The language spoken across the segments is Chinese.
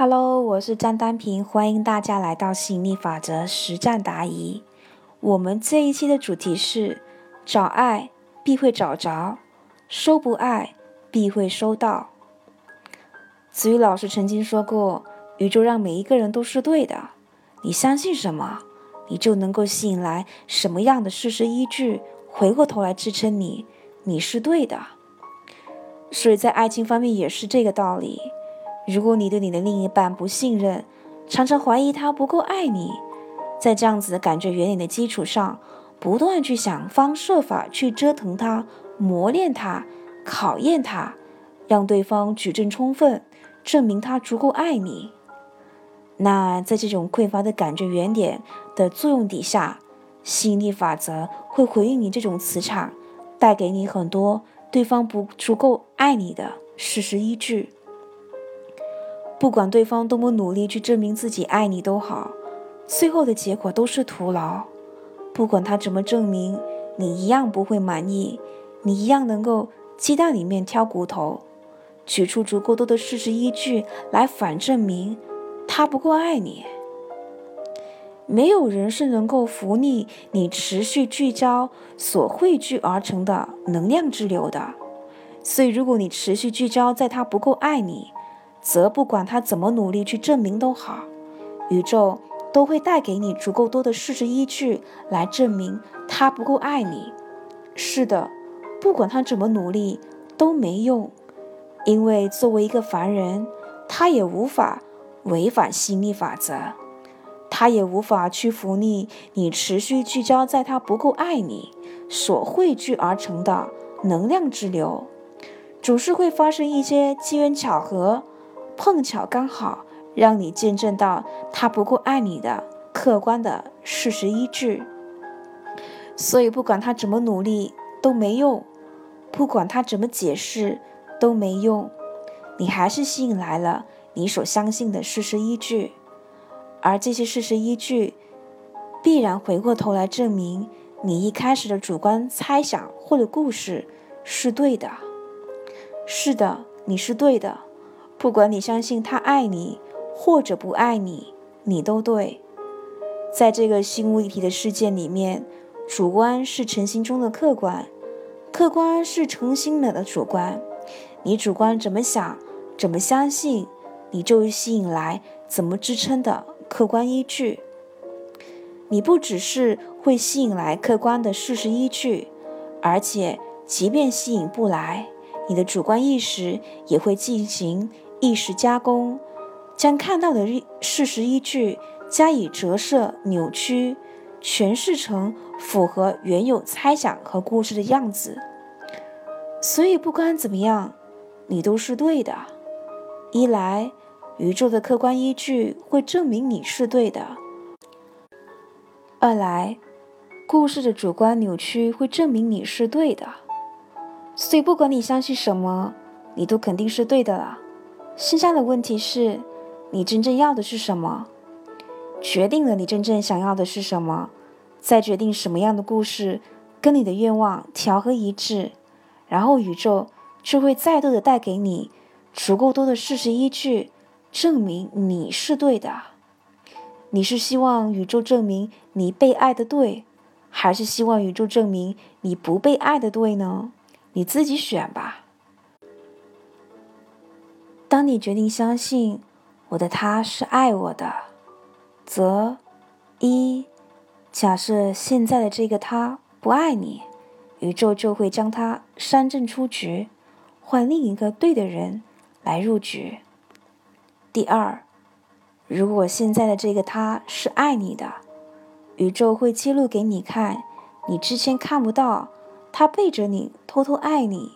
Hello，我是张丹平，欢迎大家来到吸引力法则实战答疑。我们这一期的主题是：找爱必会找着，收不爱必会收到。子瑜老师曾经说过：“宇宙让每一个人都是对的，你相信什么，你就能够吸引来什么样的事实依据，回过头来支撑你，你是对的。”所以在爱情方面也是这个道理。如果你对你的另一半不信任，常常怀疑他不够爱你，在这样子的感觉原理的基础上，不断去想方设法去折腾他、磨练他、考验他，让对方举证充分，证明他足够爱你。那在这种匮乏的感觉原点的作用底下，吸引力法则会回应你这种磁场，带给你很多对方不足够爱你的事实依据。不管对方多么努力去证明自己爱你都好，最后的结果都是徒劳。不管他怎么证明，你一样不会满意，你一样能够鸡蛋里面挑骨头，举出足够多的事实依据来反证明他不够爱你。没有人是能够服逆你持续聚焦所汇聚而成的能量之流的。所以，如果你持续聚焦在他不够爱你，则不管他怎么努力去证明都好，宇宙都会带给你足够多的事实依据来证明他不够爱你。是的，不管他怎么努力都没用，因为作为一个凡人，他也无法违反吸引力法则，他也无法去服逆你持续聚焦在他不够爱你所汇聚而成的能量之流，总是会发生一些机缘巧合。碰巧刚好让你见证到他不够爱你的客观的事实依据，所以不管他怎么努力都没用，不管他怎么解释都没用，你还是吸引来了你所相信的事实依据，而这些事实依据必然回过头来证明你一开始的主观猜想或者故事是对的。是的，你是对的。不管你相信他爱你或者不爱你，你都对。在这个心物一体的世界里面，主观是诚心中的客观，客观是诚心了的主观。你主观怎么想，怎么相信，你就吸引来怎么支撑的客观依据。你不只是会吸引来客观的事实依据，而且即便吸引不来，你的主观意识也会进行。意识加工，将看到的事实依据加以折射、扭曲、诠释成符合原有猜想和故事的样子。所以，不管怎么样，你都是对的。一来，宇宙的客观依据会证明你是对的；二来，故事的主观扭曲会证明你是对的。所以，不管你相信什么，你都肯定是对的了。剩下的问题是，你真正要的是什么？决定了你真正想要的是什么，再决定什么样的故事跟你的愿望调和一致，然后宇宙就会再度的带给你足够多的事实依据，证明你是对的。你是希望宇宙证明你被爱的对，还是希望宇宙证明你不被爱的对呢？你自己选吧。当你决定相信我的他是爱我的，则一假设现在的这个他不爱你，宇宙就会将他删阵出局，换另一个对的人来入局。第二，如果现在的这个他是爱你的，宇宙会揭露给你看，你之前看不到他背着你偷偷爱你，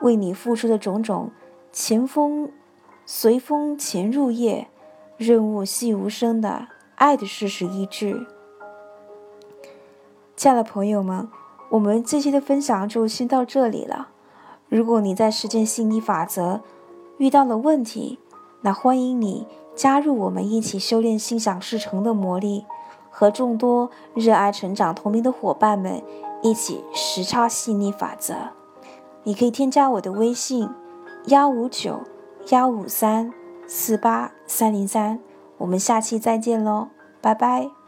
为你付出的种种前锋。随风潜入夜，润物细无声的爱的事实依据。亲爱的朋友们，我们这期的分享就先到这里了。如果你在实践心理法则遇到了问题，那欢迎你加入我们一起修炼心想事成的魔力，和众多热爱成长同名的伙伴们一起实操吸引力法则。你可以添加我的微信：幺五九。幺五三四八三零三。我们下期再见喽，拜拜。